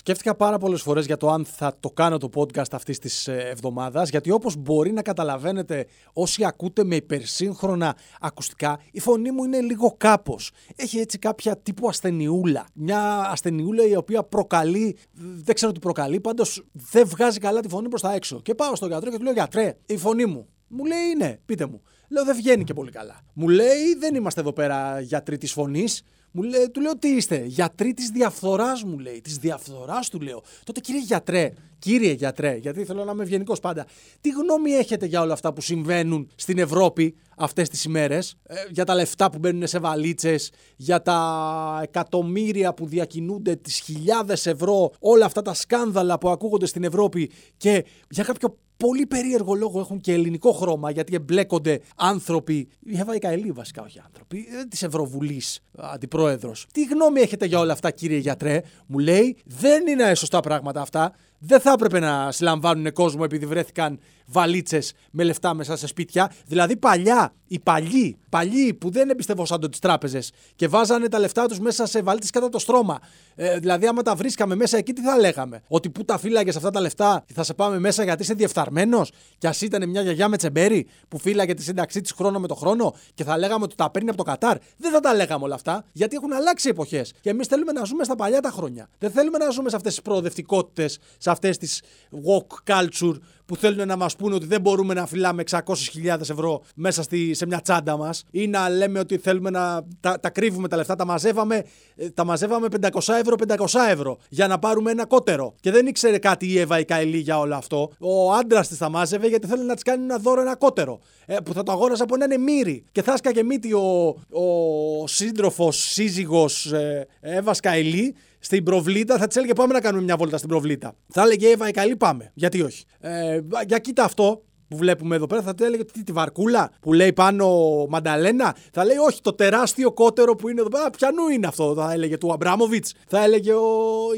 Σκέφτηκα πάρα πολλές φορές για το αν θα το κάνω το podcast αυτής της εβδομάδας, γιατί όπως μπορεί να καταλαβαίνετε όσοι ακούτε με υπερσύγχρονα ακουστικά, η φωνή μου είναι λίγο κάπως. Έχει έτσι κάποια τύπου ασθενιούλα. Μια ασθενιούλα η οποία προκαλεί, δεν ξέρω τι προκαλεί, πάντως δεν βγάζει καλά τη φωνή προς τα έξω. Και πάω στον γιατρό και του λέω: Γιατρέ, η φωνή μου. Μου λέει: Ναι, πείτε μου. Λέω: Δεν βγαίνει και πολύ καλά. Μου λέει: Δεν είμαστε εδώ πέρα γιατροί της φωνής. Μου λέει, του λέω τι είστε, γιατροί της διαφθοράς μου λέει. Της διαφθοράς του λέω. Τότε κύριε γιατρέ, κύριε γιατρέ, γιατί θέλω να είμαι ευγενικός πάντα, τι γνώμη έχετε για όλα αυτά που συμβαίνουν στην Ευρώπη αυτές τις ημέρες, ε, για τα λεφτά που μπαίνουν σε βαλίτσες, για τα εκατομμύρια που διακινούνται, τις χιλιάδες ευρώ, όλα αυτά τα σκάνδαλα που ακούγονται στην Ευρώπη και για κάποιο πολύ περίεργο λόγο έχουν και ελληνικό χρώμα γιατί εμπλέκονται άνθρωποι, η Εύα Ικαηλή βασικά όχι άνθρωποι, ε, της Ευρωβουλής αντιπρόεδρος. Τι γνώμη έχετε για όλα αυτά κύριε γιατρέ, μου λέει δεν είναι σωστά πράγματα αυτά δεν θα έπρεπε να συλλαμβάνουν κόσμο επειδή βρέθηκαν βαλίτσες με λεφτά μέσα σε σπίτια. Δηλαδή παλιά, οι παλιοί, παλιοί που δεν εμπιστευόσαν τις τράπεζες και βάζανε τα λεφτά τους μέσα σε βαλίτσες κατά το στρώμα. Ε, δηλαδή, άμα τα βρίσκαμε μέσα εκεί, τι θα λέγαμε; Ότι πού τα φύλαγες αυτά τα λεφτά, θα σε πάμε μέσα γιατί είσαι διεφθαρμένος. Και ας ήταν μια γιαγιά με τσεμπέρι που φύλαγε τη σύνταξή της χρόνο με το χρόνο και θα λέγαμε ότι τα παίρνει από το Κατάρ. Δεν θα τα λέγαμε όλα αυτά γιατί έχουν αλλάξει εποχές. Και εμείς θέλουμε να ζούμε στα παλιά τα χρόνια. Δεν θέλουμε να ζούμε σε αυτές τις προοδευτικότητες, σε αυτές τις walk culture που θέλουν να μας πούνε ότι δεν μπορούμε να φυλάμε 600.000 ευρώ μέσα στη, σε μια τσάντα μας ή να λέμε ότι θέλουμε να τα, τα κρύβουμε τα λεφτά, τα μαζεύαμε, ε, τα μαζεύαμε 500 ευρώ, 500 ευρώ για να πάρουμε ένα κότερο. Και δεν ήξερε κάτι η Εύα η Καηλή για όλο αυτό. Ο άντρας της τα μάζευε γιατί θέλει να της κάνει ένα δώρο ένα κότερο. Ε, που θα το αγόρασε από έναν εμμύρι. Και θα έσκαγε μύτη ο, ο σύντροφος, σύζυγος ε, Εύας Καηλή στην προβλήτα, θα της έλεγε πάμε να κάνουμε μια βόλτα στην προβλήτα. Θα έλεγε Εύα, η καλή πάμε. Γιατί όχι. Ε, για κοίτα αυτό, που βλέπουμε εδώ πέρα θα του έλεγε τι, τη βαρκούλα που λέει πάνω Μανταλένα; Θα λέει όχι, το τεράστιο κότερο που είναι εδώ πέρα. Πιανού είναι αυτό, θα έλεγε του Αμπράμοβιτς. Θα έλεγε ο,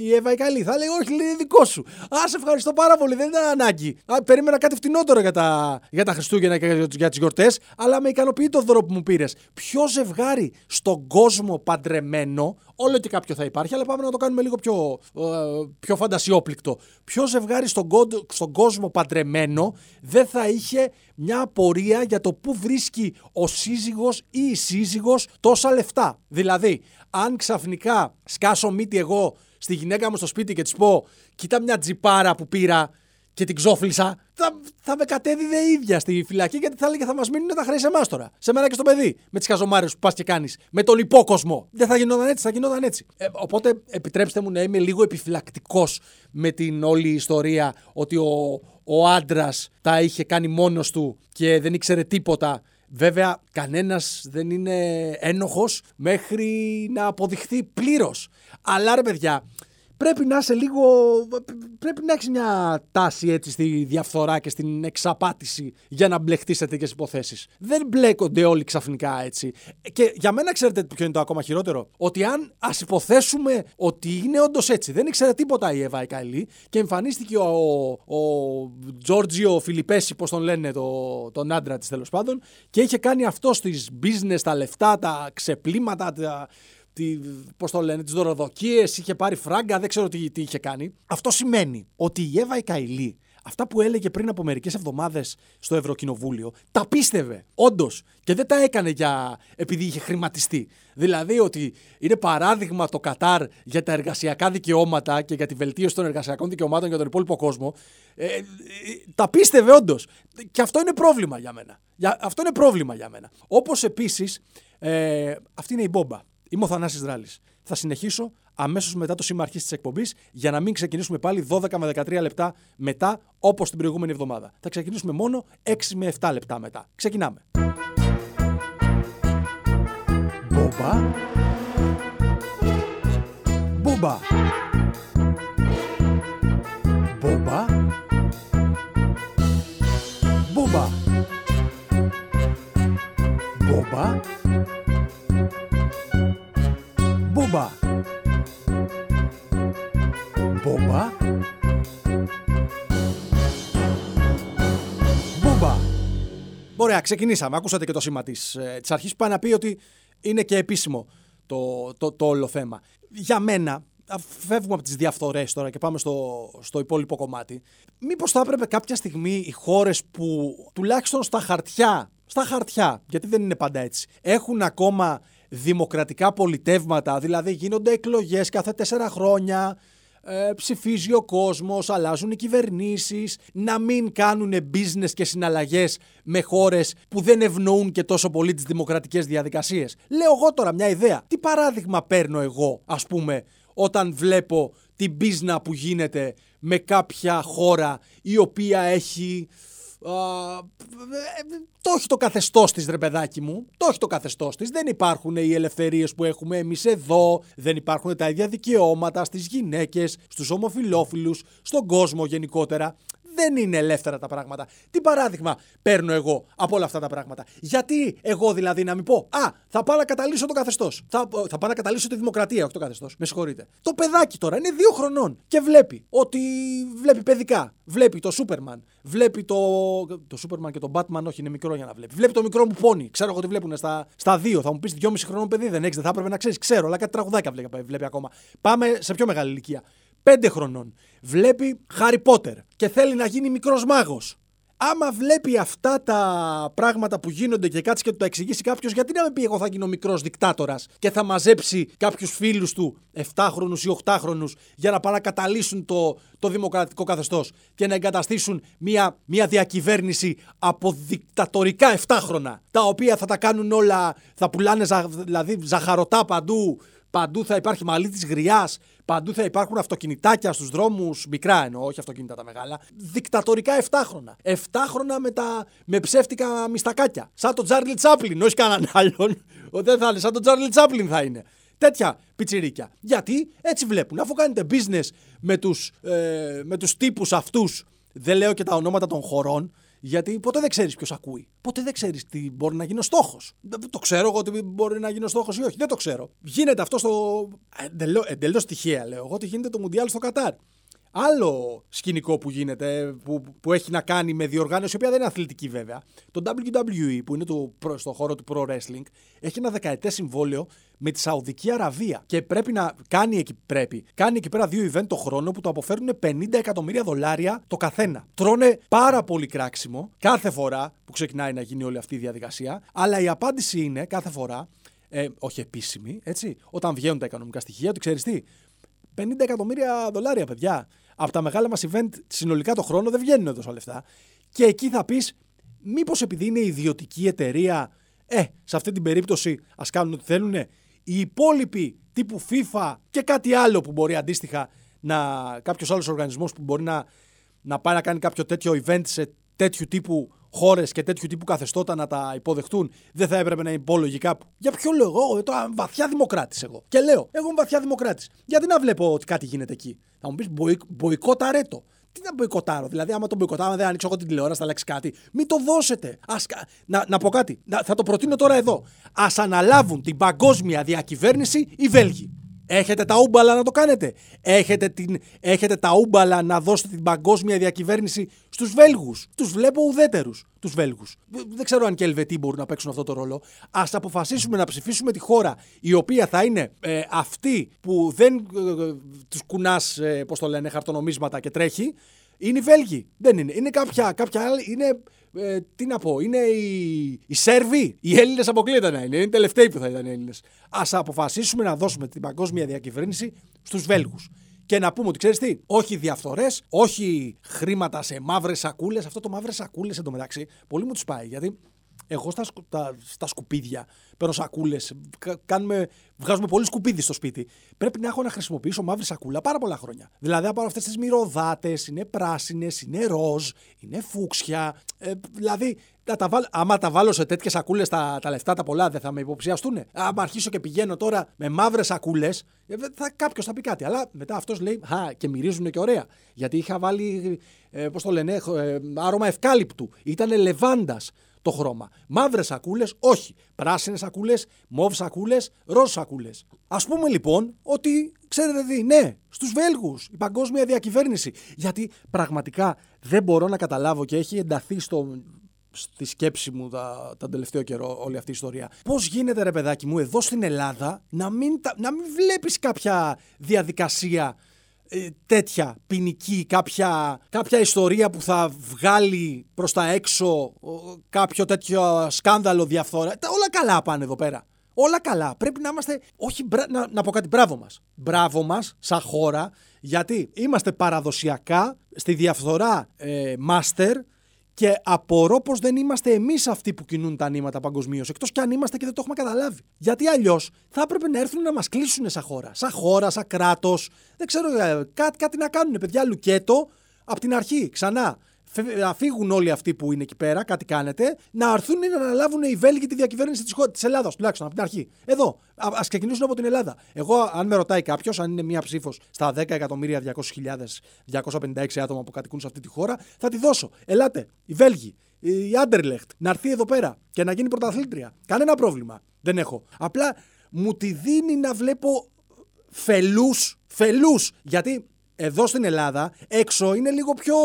η Εύα η Καλή. Θα λέει όχι, λέει δικό σου. Α, σε ευχαριστώ πάρα πολύ, δεν ήταν ανάγκη. Α, περίμενα κάτι φτηνότερο για τα, για τα Χριστούγεννα και για, για τις γιορτές, αλλά με ικανοποιεί το δώρο που μου πήρες. Ποιο ζευγάρι στον κόσμο παντρεμένο, όλο και κάποιο θα υπάρχει, αλλά πάμε να το κάνουμε λίγο πιο, ε, πιο φαντασιόπληκτο. Ποιο ζευγάρι στον, στον κόσμο παντρεμένο δεν θα είχε μια απορία για το πού βρίσκει ο σύζυγος ή η σύζυγος τόσα λεφτά. Δηλαδή, αν ξαφνικά σκάσω μύτη εγώ στη γυναίκα μου στο σπίτι και της πω «Κοίτα μια τζιπάρα που πήρα και την ξόφλησα, θα, θα με κατέδιδε ίδια στη φυλακή γιατί θα έλεγε θα μας μείνουν τα χρέη σε εμάς τώρα. Σε μένα και στο παιδί. Με τις χαζομάρες που πας και κάνεις. Με τον υπόκοσμο. Δεν θα γινόταν έτσι, θα γινόταν έτσι. Ε, οπότε επιτρέψτε μου να είμαι λίγο επιφυλακτικός με την όλη ιστορία ότι ο, ο άντρας τα είχε κάνει μόνος του και δεν ήξερε τίποτα. Βέβαια, κανένας δεν είναι ένοχος μέχρι να αποδειχθεί πλήρως. Αλλά ρε παιδιά, πρέπει να είσαι λίγο. Πρέπει να έχεις μια τάση έτσι στη διαφθορά και στην εξαπάτηση για να μπλεχτείς σε τέτοιες υποθέσεις. Δεν μπλέκονται όλοι ξαφνικά έτσι. Και για μένα, ξέρετε ποιο είναι το ακόμα χειρότερο; Ότι αν ας υποθέσουμε ότι είναι όντως έτσι, δεν ήξερε τίποτα η Εύα η Καηλή και εμφανίστηκε ο, ο Τζόρτζιο Φιλιππέση, πώς τον λένε, το, τον άντρα της τέλος πάντων, και είχε κάνει αυτό στις business, τα λεφτά, τα ξεπλήματα, τα, τι, πώς το λένε, τις δωροδοκίες, είχε πάρει φράγκα, δεν ξέρω τι, τι είχε κάνει. Αυτό σημαίνει ότι η Εύα η Καηλή, αυτά που έλεγε πριν από μερικές εβδομάδες στο Ευρωκοινοβούλιο, τα πίστευε, όντως. Και δεν τα έκανε για, επειδή είχε χρηματιστεί. Δηλαδή ότι είναι παράδειγμα το Κατάρ για τα εργασιακά δικαιώματα και για τη βελτίωση των εργασιακών δικαιωμάτων για τον υπόλοιπο κόσμο. Ε, ε, τα πίστευε όντως. Και αυτό είναι πρόβλημα για μένα. Για, αυτό είναι πρόβλημα για μένα. Όπως επίσης, ε, αυτή είναι η μπόμπα. Είμαι ο Θανάσης Δράλης. Θα συνεχίσω αμέσως μετά το σήμα αρχής της εκπομπής για να μην ξεκινήσουμε πάλι 12 με 13 λεπτά μετά όπως την προηγούμενη εβδομάδα. Θα ξεκινήσουμε μόνο 6 με 7 λεπτά μετά. Ξεκινάμε. Μπόμπα. Μπόμπα. Μπόμπα. Μπόμπα. Μπόμπα. Μπούμπα. Μπούμπα. Μπούμπα. Ωραία, ξεκινήσαμε. Ακούσατε και το σήμα της ε, αρχής που πάει να πει ότι είναι και επίσημο το, το, το όλο θέμα. Για μένα, φεύγουμε από τις διαφθορές τώρα και πάμε στο, στο υπόλοιπο κομμάτι. Μήπως θα έπρεπε κάποια στιγμή οι χώρες που τουλάχιστον στα χαρτιά, στα χαρτιά, γιατί δεν είναι πάντα έτσι, έχουν ακόμα δημοκρατικά πολιτεύματα, δηλαδή γίνονται εκλογές κάθε τέσσερα χρόνια, ε, ψηφίζει ο κόσμος, αλλάζουν οι κυβερνήσεις, να μην κάνουν business και συναλλαγές με χώρες που δεν ευνοούν και τόσο πολύ τις δημοκρατικές διαδικασίες. Λέω εγώ τώρα μια ιδέα. Τι παράδειγμα παίρνω εγώ, ας πούμε, όταν βλέπω την πίσνα που γίνεται με κάποια χώρα η οποία έχει το έχει το καθεστώς της, ρε παιδάκι μου. Το έχει το καθεστώς της. Δεν υπάρχουν οι ελευθερίες που έχουμε εμείς εδώ. Δεν υπάρχουν τα ίδια δικαιώματα στις γυναίκες, στους ομοφυλόφιλους, στον κόσμο γενικότερα δεν είναι ελεύθερα τα πράγματα. Τι παράδειγμα παίρνω εγώ από όλα αυτά τα πράγματα; Γιατί εγώ δηλαδή να μην πω Α, θα πάω να καταλύσω το καθεστώς. Θα, θα πάω να καταλύσω τη δημοκρατία, όχι το καθεστώς. Με συγχωρείτε. Το παιδάκι τώρα είναι δύο χρονών και βλέπει ότι βλέπει παιδικά. Βλέπει το Σούπερμαν. Βλέπει το. Το Σούπερμαν και το Batman, όχι, είναι μικρό για να βλέπει. Βλέπει το μικρό μου πόνι. Ξέρω εγώ ότι βλέπουν στα, στα δύο. Θα μου πεις δυόμιση χρονών παιδί δεν έχεις, δεν θα έπρεπε να ξέρεις. Ξέρω, αλλά κάτι τραγουδάκια βλέπει, βλέπει ακόμα. Πάμε σε πιο μεγάλη ηλικία. 5 χρονών. Βλέπει Χάρι Πότερ και θέλει να γίνει μικρός μάγος. Άμα βλέπει αυτά τα πράγματα που γίνονται και κάτσει και του τα εξηγήσει κάποιος, γιατί να με πει: Εγώ θα γίνω μικρός δικτάτορας και θα μαζέψει κάποιους φίλους του 7χρονου ή 8χρονου για να πάνε να καταλύσουν το, το δημοκρατικό καθεστώς και να εγκαταστήσουν μια, μια διακυβέρνηση από δικτατορικά 7χρονα, τα οποία θα τα κάνουν όλα, θα πουλάνε ζα, δηλαδή ζαχαρωτά παντού, Παντού θα υπάρχει μαλλί της γριάς. Παντού θα υπάρχουν αυτοκινητάκια στους δρόμους. Μικρά εννοώ, όχι αυτοκίνητα τα μεγάλα. Δικτατορικά 7 χρόνια. 7 χρόνια με, τα, με ψεύτικα μιστακάκια. Σαν τον Τζάρλι Τσάπλιν, όχι κανέναν άλλον. Δεν θα είναι, σαν τον Τζάρλι Τσάπλιν θα είναι. Τέτοια πιτσιρίκια. Γιατί έτσι βλέπουν. Αφού κάνετε business με τους ε, με τους τύπους αυτούς, δεν λέω και τα ονόματα των χωρών, γιατί ποτέ δεν ξέρεις ποιος ακούει. Ποτέ δεν ξέρεις τι μπορεί να γίνει ο στόχος. Το ξέρω εγώ ότι μπορεί να γίνει ο στόχος ή όχι. Δεν το ξέρω. Γίνεται αυτό στο. Εντελώς τυχαία λέω εγώ ότι γίνεται το Μουντιάλ στο Κατάρ. Άλλο σκηνικό που γίνεται, που, που έχει να κάνει με διοργάνωση, η οποία δεν είναι αθλητική βέβαια. Το WWE, που είναι το, στο χώρο του Pro Wrestling, έχει ένα δεκαετές συμβόλαιο με τη Σαουδική Αραβία. Και πρέπει να κάνει εκεί, πρέπει, κάνει εκεί πέρα δύο event το χρόνο που το αποφέρουν 50 εκατομμύρια δολάρια το καθένα. Τρώνε πάρα πολύ κράξιμο κάθε φορά που ξεκινάει να γίνει όλη αυτή η διαδικασία. Αλλά η απάντηση είναι κάθε φορά, ε, όχι επίσημη, έτσι, όταν βγαίνουν τα οικονομικά στοιχεία, ότι ξέρεις τι, 50 εκατομμύρια δολάρια, παιδιά από τα μεγάλα μας event συνολικά το χρόνο δεν βγαίνουν τόσα λεφτά. Και εκεί θα πεις, μήπως επειδή είναι ιδιωτική εταιρεία, ε, σε αυτή την περίπτωση ας κάνουν ό,τι θέλουν. Οι υπόλοιποι τύπου FIFA και κάτι άλλο που μπορεί αντίστοιχα να. κάποιος άλλος οργανισμός που μπορεί να, να πάει να κάνει κάποιο τέτοιο event σε τέτοιου τύπου χώρες και τέτοιου τύπου καθεστώτα να τα υποδεχτούν, δεν θα έπρεπε να είναι υπόλογοι κάπου. Για ποιο λόγο, εγώ τώρα είμαι βαθιά δημοκράτης εγώ. Και λέω, εγώ είμαι βαθιά δημοκράτης. Γιατί να βλέπω ότι κάτι γίνεται εκεί; Θα μου πεις μποϊκότα ρέτο. Τι να μποϊκοτάρω, δηλαδή, άμα τον μποϊκοτάρω, δεν ανοίξω εγώ την τηλεόραση, θα αλλάξει κάτι. Μην το δώσετε. Ας, να, να πω κάτι. Να, θα το προτείνω τώρα εδώ. Α αναλάβουν την παγκόσμια διακυβέρνηση οι Βέλγοι. Έχετε τα ούμπαλα να το κάνετε. Έχετε, την, έχετε τα ούμπαλα να δώσετε την παγκόσμια διακυβέρνηση στους Βέλγους. Τους βλέπω ουδέτερους τους Βέλγους. Δεν ξέρω αν και Ελβετοί μπορούν να παίξουν αυτό το ρόλο. Α αποφασίσουμε να ψηφίσουμε τη χώρα η οποία θα είναι ε, αυτή που δεν ε, ε τους κουνάς, ε, πώς το λένε, χαρτονομίσματα και τρέχει. Είναι οι Βέλγοι. Δεν είναι. Είναι κάποια, κάποια άλλη. Είναι ε, τι να πω, είναι οι, οι Σέρβοι. Οι Έλληνες αποκλείεται να είναι. Είναι οι τελευταίοι που θα ήταν Έλληνες. Α αποφασίσουμε να δώσουμε την παγκόσμια διακυβέρνηση στους Βέλγους. Και να πούμε ότι ξέρεις τι, όχι διαφθορές, όχι χρήματα σε μαύρες σακούλες. Αυτό το μαύρες σακούλες εντωμεταξύ πολύ μου τους πάει. Γιατί εγώ στα, στα, στα σκουπίδια παίρνω σακούλες, βγάζουμε πολύ σκουπίδι στο σπίτι. Πρέπει να έχω να χρησιμοποιήσω μαύρη σακούλα πάρα πολλά χρόνια. Δηλαδή από αυτές τις μυρωδάτες, είναι πράσινες, είναι ροζ, είναι φούξια. Ε, δηλαδή, να τα βάλω, άμα τα βάλω σε τέτοιες σακούλες τα, τα λεφτά τα πολλά, δεν θα με υποψιαστούν. Άμα αρχίσω και πηγαίνω τώρα με μαύρες σακούλες, ε, κάποιος θα πει κάτι. Αλλά μετά αυτός λέει, Α, και μυρίζουν και ωραία. Γιατί είχα βάλει, ε, πώς το λένε, ε, άρωμα ευκάλυπτου. Ήταν λεβάντας το χρώμα. Μαύρες σακούλες, όχι. Πράσινες σακούλες, μοβ σακούλες, ροζ σακούλες. Α πούμε λοιπόν ότι, ξέρετε τι, ναι, στους Βέλγους, η παγκόσμια διακυβέρνηση. Γιατί πραγματικά δεν μπορώ να καταλάβω και έχει ενταθεί στο, στη σκέψη μου τα, τα τελευταίο καιρό όλη αυτή η ιστορία. Πώς γίνεται, ρε παιδάκι μου, εδώ στην Ελλάδα να μην, να μην βλέπεις κάποια διαδικασία ε, τέτοια ποινική, κάποια, κάποια ιστορία που θα βγάλει προς τα έξω κάποιο τέτοιο σκάνδαλο διαφθορά. Όλα καλά πάνε εδώ πέρα. Όλα καλά. Πρέπει να είμαστε. Όχι, να, να πω κάτι. Μπράβο μας. Μπράβο μας, σαν χώρα, γιατί είμαστε παραδοσιακά στη διαφθορά ε, master και απορώ πως δεν είμαστε εμείς αυτοί που κινούν τα νήματα παγκοσμίως. Εκτός κι αν είμαστε και δεν το έχουμε καταλάβει. Γιατί αλλιώς θα έπρεπε να έρθουν να μας κλείσουν σαν χώρα. Σαν χώρα, σαν κράτος. Δεν ξέρω, ε, κάτι, κάτι να κάνουν. Παιδιά, λουκέτο από την αρχή, ξανά να φύγουν όλοι αυτοί που είναι εκεί πέρα, κάτι κάνετε, να έρθουν να αναλάβουν οι Βέλγοι τη διακυβέρνηση της της Ελλάδας, τουλάχιστον από την αρχή. Εδώ. Α ξεκινήσουν από την Ελλάδα. Εγώ, αν με ρωτάει κάποιος, αν είναι μία ψήφος στα 10.200.256 άτομα που κατοικούν σε αυτή τη χώρα, θα τη δώσω. Ελάτε, οι Βέλγοι, η Άντερλεχτ, να έρθει εδώ πέρα και να γίνει πρωταθλήτρια. Κανένα πρόβλημα. Δεν έχω. Απλά μου τη δίνει να βλέπω φελούς. Φελούς. Γιατί εδώ στην Ελλάδα, έξω είναι λίγο πιο.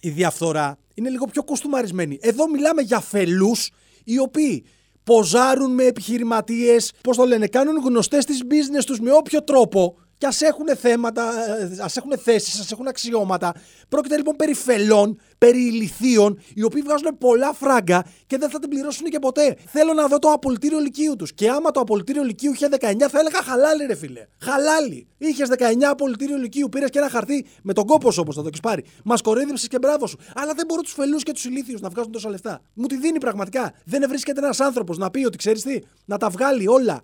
η διαφθορά είναι λίγο πιο κοστούμαρισμένη. Εδώ μιλάμε για φελούς οι οποίοι ποζάρουν με επιχειρηματίες, πώς το λένε, κάνουν γνωστές τις business τους με όποιο τρόπο και ας έχουν θέματα, ας έχουν θέσεις, ας έχουν αξιώματα. Πρόκειται λοιπόν περί φελών, περί ηλικίων, οι οποίοι βγάζουν πολλά φράγκα και δεν θα την πληρώσουν και ποτέ. Θέλω να δω το απολυτήριο λυκείου τους. Και άμα το απολυτήριο λυκείου είχε 19, θα έλεγα χαλάλι, ρε φίλε. Χαλάλι. Είχες 19 απολυτήριο λυκείου, πήρες και ένα χαρτί με τον κόπο όπως θα το έχεις πάρει. Μας κορέδεψε και μπράβο σου. Αλλά δεν μπορώ τους φελούς και τους ηλίθιους να βγάζουν τόσα λεφτά. Μου τη δίνει πραγματικά. Δεν βρίσκεται ένας άνθρωπος να πει ότι ξέρεις τι, να τα βγάλει όλα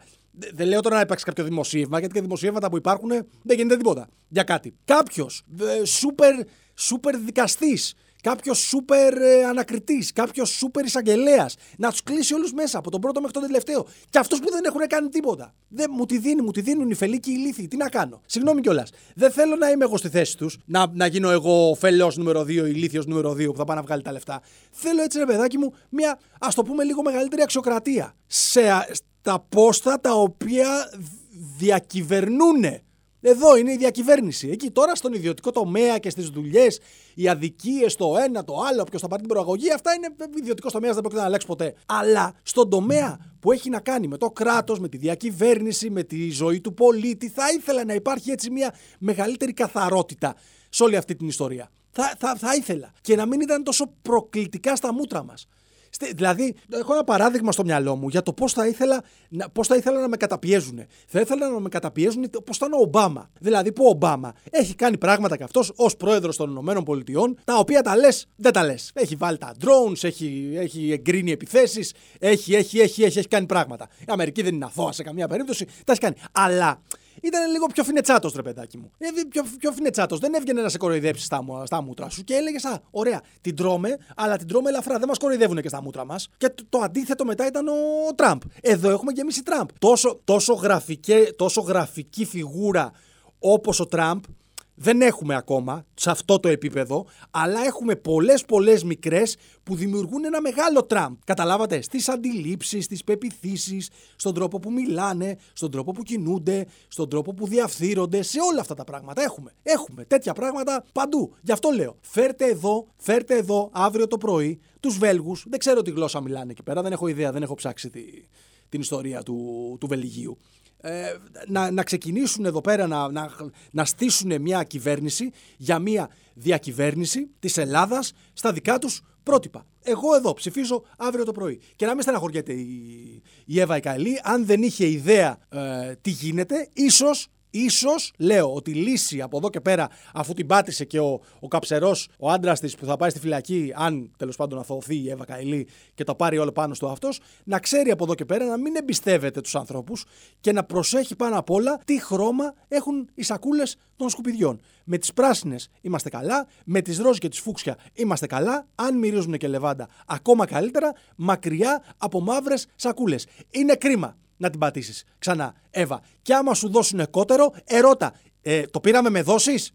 δεν λέω τώρα να υπάρξει κάποιο δημοσίευμα, γιατί και δημοσίευματα που υπάρχουν δεν γίνεται τίποτα για κάτι. Κάποιος σούπερ, σούπερ δικαστής, κάποιος σούπερ ε, ανακριτής, κάποιος σούπερ εισαγγελέας, να τους κλείσει όλους μέσα από τον πρώτο μέχρι τον τελευταίο. Και αυτούς που δεν έχουν κάνει τίποτα. Δεν, μου τη δίνει, μου τη δίνουν οι φελοί και οι λύθοι. Τι να κάνω. Συγγνώμη κιόλας. Δεν θέλω να είμαι εγώ στη θέση τους, να, να γίνω εγώ φελός νούμερο 2 ή ηλίθιο νούμερο 2 που θα πάει να βγάλει τα λεφτά. Θέλω έτσι, ρε παιδάκι μου, μια ας το πούμε λίγο μεγαλύτερη αξιοκρατία. Σε, τα πόστα τα οποία διακυβερνούν. Εδώ είναι η διακυβέρνηση. Εκεί τώρα στον ιδιωτικό τομέα και στις δουλειές, οι αδικίες, το ένα, το άλλο, ποιο θα πάρει την προαγωγή, αυτά είναι ιδιωτικός τομέας, δεν πρόκειται να αλλάξει ποτέ. Αλλά στον τομέα που έχει να κάνει με το κράτος, με τη διακυβέρνηση, με τη ζωή του πολίτη, θα ήθελα να υπάρχει έτσι μια μεγαλύτερη καθαρότητα σε όλη αυτή την ιστορία. Θα, θα, θα ήθελα. Και να μην ήταν τόσο προκλητικά στα μούτρα μας. Δηλαδή, έχω ένα παράδειγμα στο μυαλό μου για το πώς θα, ήθελα, πώς θα ήθελα να με καταπιέζουν. Θα ήθελα να με καταπιέζουν πώς ήταν ο Ομπάμα. Δηλαδή, που ο Ομπάμα έχει κάνει πράγματα και αυτός ως πρόεδρος των Ηνωμένων Πολιτειών, τα οποία τα λες, δεν τα λες. Έχει βάλει τα drones, έχει, έχει εγκρίνει επιθέσεις, έχει, έχει, έχει, έχει, έχει κάνει πράγματα. Η Αμερική δεν είναι αθώα σε καμία περίπτωση, τα έχει κάνει. Αλλά ήταν λίγο πιο φινετσάτος, ρε παιδάκι μου. Ε, πιο, πιο φινετσάτος. Δεν έβγαινε να σε κοροϊδέψει στα, στα μούτρα σου και έλεγες Α, ωραία, την τρώμε, αλλά την τρώμε ελαφρά. Δεν μας κοροϊδεύουν και στα μούτρα μας. Και το, το, αντίθετο μετά ήταν ο Τραμπ. Εδώ έχουμε γεμίσει Τραμπ. Τόσο, τόσο, γραφικέ, τόσο γραφική φιγούρα όπως ο Τραμπ δεν έχουμε ακόμα σε αυτό το επίπεδο, αλλά έχουμε πολλές πολλές μικρές που δημιουργούν ένα μεγάλο τραμπ. Καταλάβατε, στις αντιλήψεις, στις πεπιθήσεις, στον τρόπο που μιλάνε, στον τρόπο που κινούνται, στον τρόπο που διαφθείρονται, σε όλα αυτά τα πράγματα έχουμε. Έχουμε τέτοια πράγματα παντού. Γι' αυτό λέω, φέρτε εδώ, φέρτε εδώ αύριο το πρωί τους Βέλγους, δεν ξέρω τι γλώσσα μιλάνε εκεί πέρα, δεν έχω ιδέα, δεν έχω ψάξει τη, την ιστορία του, του Βελγίου. Ε, να, να ξεκινήσουν εδώ πέρα να, να, να στήσουν μια κυβέρνηση για μια διακυβέρνηση της Ελλάδας στα δικά τους πρότυπα. Εγώ εδώ ψηφίζω αύριο το πρωί. Και να μην στεναχωριέται η, η Εύα Ικαλή, αν δεν είχε ιδέα ε, τι γίνεται, ίσως Ίσως λέω ότι η λύση από εδώ και πέρα, αφού την πάτησε και ο, ο καψερός, ο άντρας της που θα πάει στη φυλακή, αν τέλος πάντων αθωωθεί η Εύα Καηλή και το πάρει όλο πάνω στο αυτός, να ξέρει από εδώ και πέρα να μην εμπιστεύεται τους ανθρώπους και να προσέχει πάνω απ' όλα τι χρώμα έχουν οι σακούλες των σκουπιδιών. Με τις πράσινες είμαστε καλά, με τις ροζ και τις φούξια είμαστε καλά, αν μυρίζουν και λεβάντα ακόμα καλύτερα, μακριά από μαύρες σακούλες. Είναι κρίμα να την πατήσεις ξανά. Εύα, και άμα σου δώσουν κότερο, ερώτα, ε, το πήραμε με δόσεις;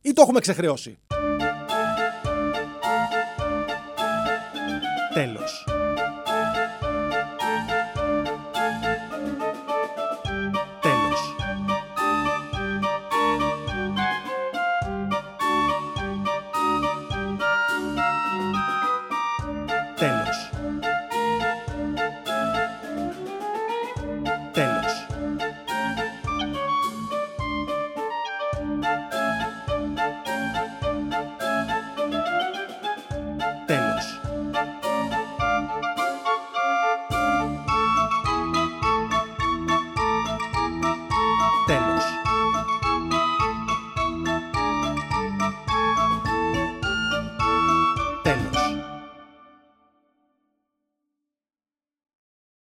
Ή το έχουμε ξεχρεώσει; Τέλος. Τέλος. Τέλος.